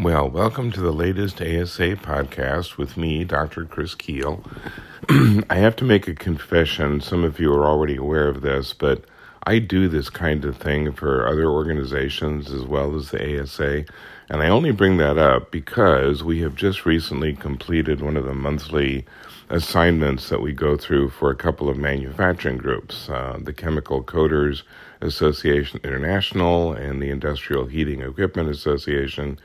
Well, welcome to the latest ASA podcast with me, Dr. Chris Kuehl. I have to make a confession. Some of you are already aware of this, but I do this kind of thing for other organizations as well as the ASA. And I only bring that up because we have just recently completed one of the monthly assignments that we go through for a couple of manufacturing groups uh, the Chemical Coaters Association International and the Industrial Heating Equipment Association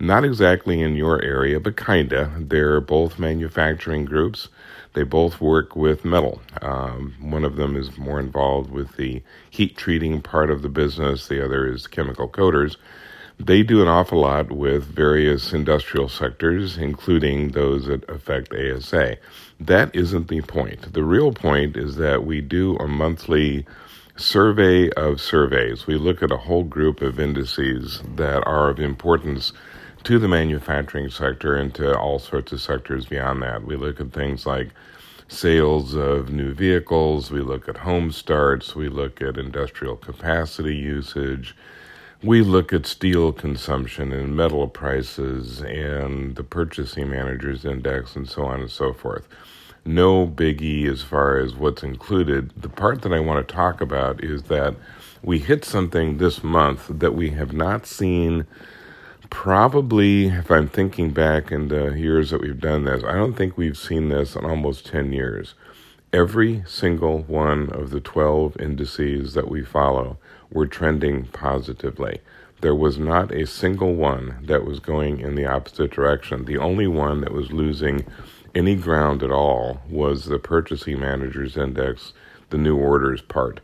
not exactly in your area, but kinda. They're both manufacturing groups. They both work with metal. Um, one of them is more involved with the heat treating part of the business, the other is chemical coaters. They do an awful lot with various industrial sectors, including those that affect ASA. That isn't the point. The real point is that we do a monthly survey of surveys. We look at a whole group of indices that are of importance to the manufacturing sector and to all sorts of sectors beyond that. We look at things like sales of new vehicles, we look at home starts, we look at industrial capacity usage, we look at steel consumption and metal prices and the purchasing managers index and so on and so forth. No biggie as far as what's included. The part that I want to talk about is that we hit something this month that we have not seen Probably, if I'm thinking back in the years that we've done this, I don't think we've seen this in almost 10 years. Every single one of the 12 indices that we follow were trending positively. There was not a single one that was going in the opposite direction. The only one that was losing any ground at all was the Purchasing Managers Index, the new orders part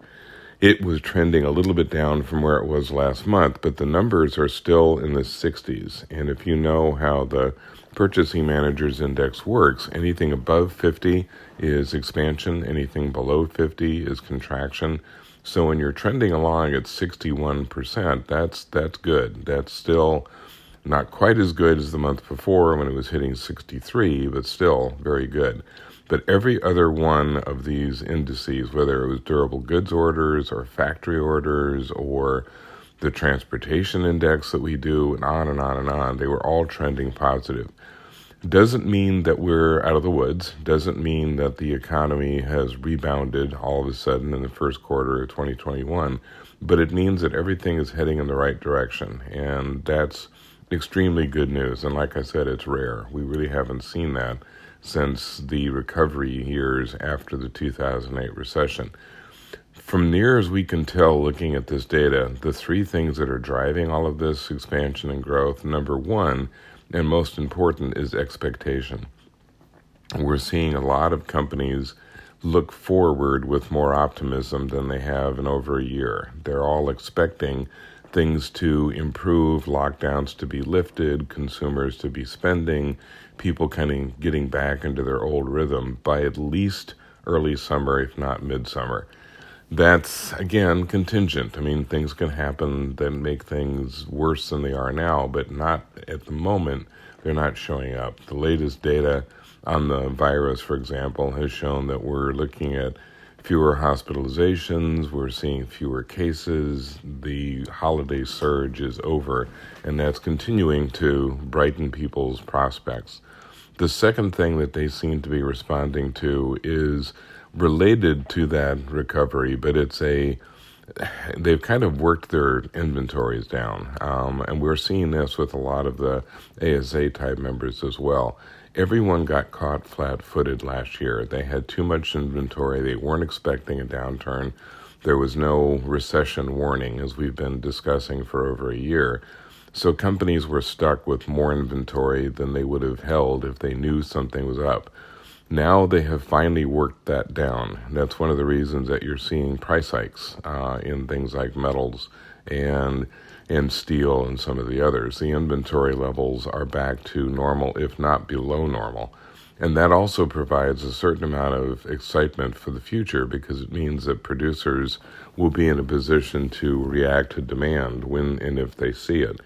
it was trending a little bit down from where it was last month, but the numbers are still in the 60s. And if you know how the Purchasing Managers Index works, anything above 50 is expansion, anything below 50 is contraction. So when you're trending along at 61%, that's that's good. That's still not quite as good as the month before when it was hitting 63, but still very good. But every other one of these indices, whether it was durable goods orders or factory orders or the transportation index that we do, and on and on and on, they were all trending positive. Doesn't mean that we're out of the woods, doesn't mean that the economy has rebounded all of a sudden in the first quarter of 2021, but it means that everything is heading in the right direction. And that's extremely good news. And like I said, it's rare. We really haven't seen that since the recovery years after the 2008 recession. From near as we can tell, looking at this data, the three things that are driving all of this expansion and growth number one, and most important, is expectation. We're seeing a lot of companies look forward with more optimism than they have in over a year. They're all expecting things to improve, lockdowns to be lifted, consumers to be spending, people kind of getting back into their old rhythm by at least early summer, if not midsummer. That's again contingent. I mean, things can happen that make things worse than they are now, but not at the moment. They're not showing up. The latest data on the virus, for example, has shown that we're looking at fewer hospitalizations, we're seeing fewer cases, the holiday surge is over, and that's continuing to brighten people's prospects. The second thing that they seem to be responding to is related to that recovery, but it's a they've kind of worked their inventories down, um, and we're seeing this with a lot of the ASA type members as well everyone got caught flat footed last year. They had too much inventory, they weren't expecting a downturn. There was no recession warning, as we've been discussing for over a year. So companies were stuck with more inventory than they would have held if they knew something was up. Now they have finally worked that down. That's one of the reasons that you're seeing price hikes uh, in things like metals and and steel and some of the others. The inventory levels are back to normal, if not below normal. And that also provides a certain amount of excitement for the future because it means that producers will be in a position to react to demand when and if they see it.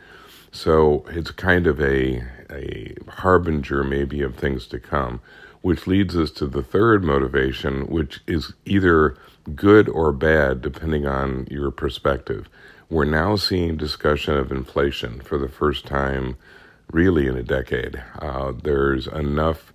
So it's kind of a, a harbinger, maybe, of things to come, which leads us to the third motivation, which is either good or bad, depending on your perspective. We're now seeing discussion of inflation for the first time really in a decade. Uh, there's enough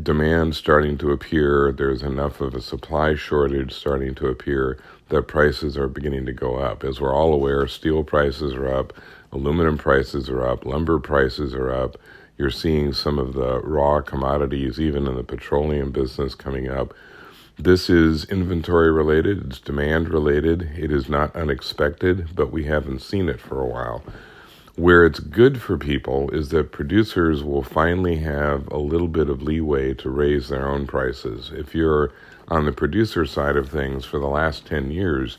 demand starting to appear, there's enough of a supply shortage starting to appear that prices are beginning to go up. As we're all aware, steel prices are up, aluminum prices are up, lumber prices are up. You're seeing some of the raw commodities, even in the petroleum business, coming up. This is inventory related, it's demand related, it is not unexpected, but we haven't seen it for a while. Where it's good for people is that producers will finally have a little bit of leeway to raise their own prices. If you're on the producer side of things for the last 10 years,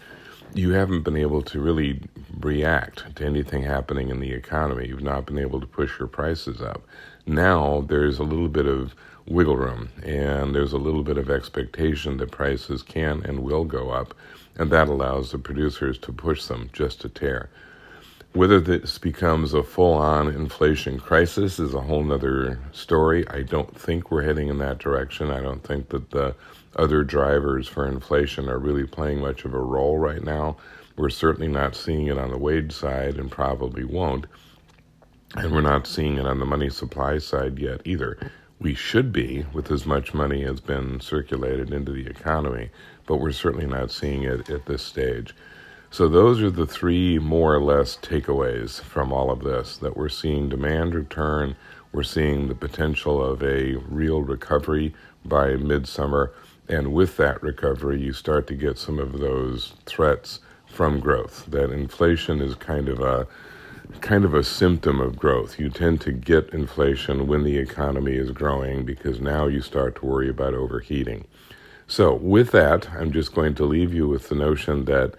you haven't been able to really react to anything happening in the economy. You've not been able to push your prices up. Now there's a little bit of wiggle room and there's a little bit of expectation that prices can and will go up, and that allows the producers to push them just a tear. Whether this becomes a full on inflation crisis is a whole other story. I don't think we're heading in that direction. I don't think that the other drivers for inflation are really playing much of a role right now. We're certainly not seeing it on the wage side and probably won't. And we're not seeing it on the money supply side yet either. We should be, with as much money as been circulated into the economy, but we're certainly not seeing it at this stage. So, those are the three more or less takeaways from all of this that we're seeing demand return, we're seeing the potential of a real recovery by midsummer, and with that recovery, you start to get some of those threats from growth. That inflation is kind of a kind of a symptom of growth. You tend to get inflation when the economy is growing because now you start to worry about overheating. So, with that, I'm just going to leave you with the notion that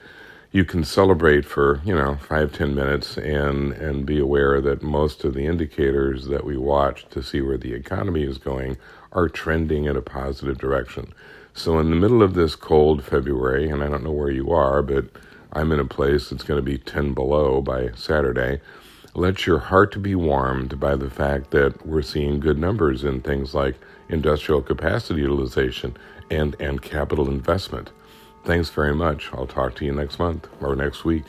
you can celebrate for you know five ten minutes and and be aware that most of the indicators that we watch to see where the economy is going are trending in a positive direction. So in the middle of this cold february and i don't know where you are but i'm in a place that's going to be 10 below by saturday let your heart be warmed by the fact that we're seeing good numbers in things like industrial capacity utilization and and capital investment Thanks very much. I'll talk to you next month or next week.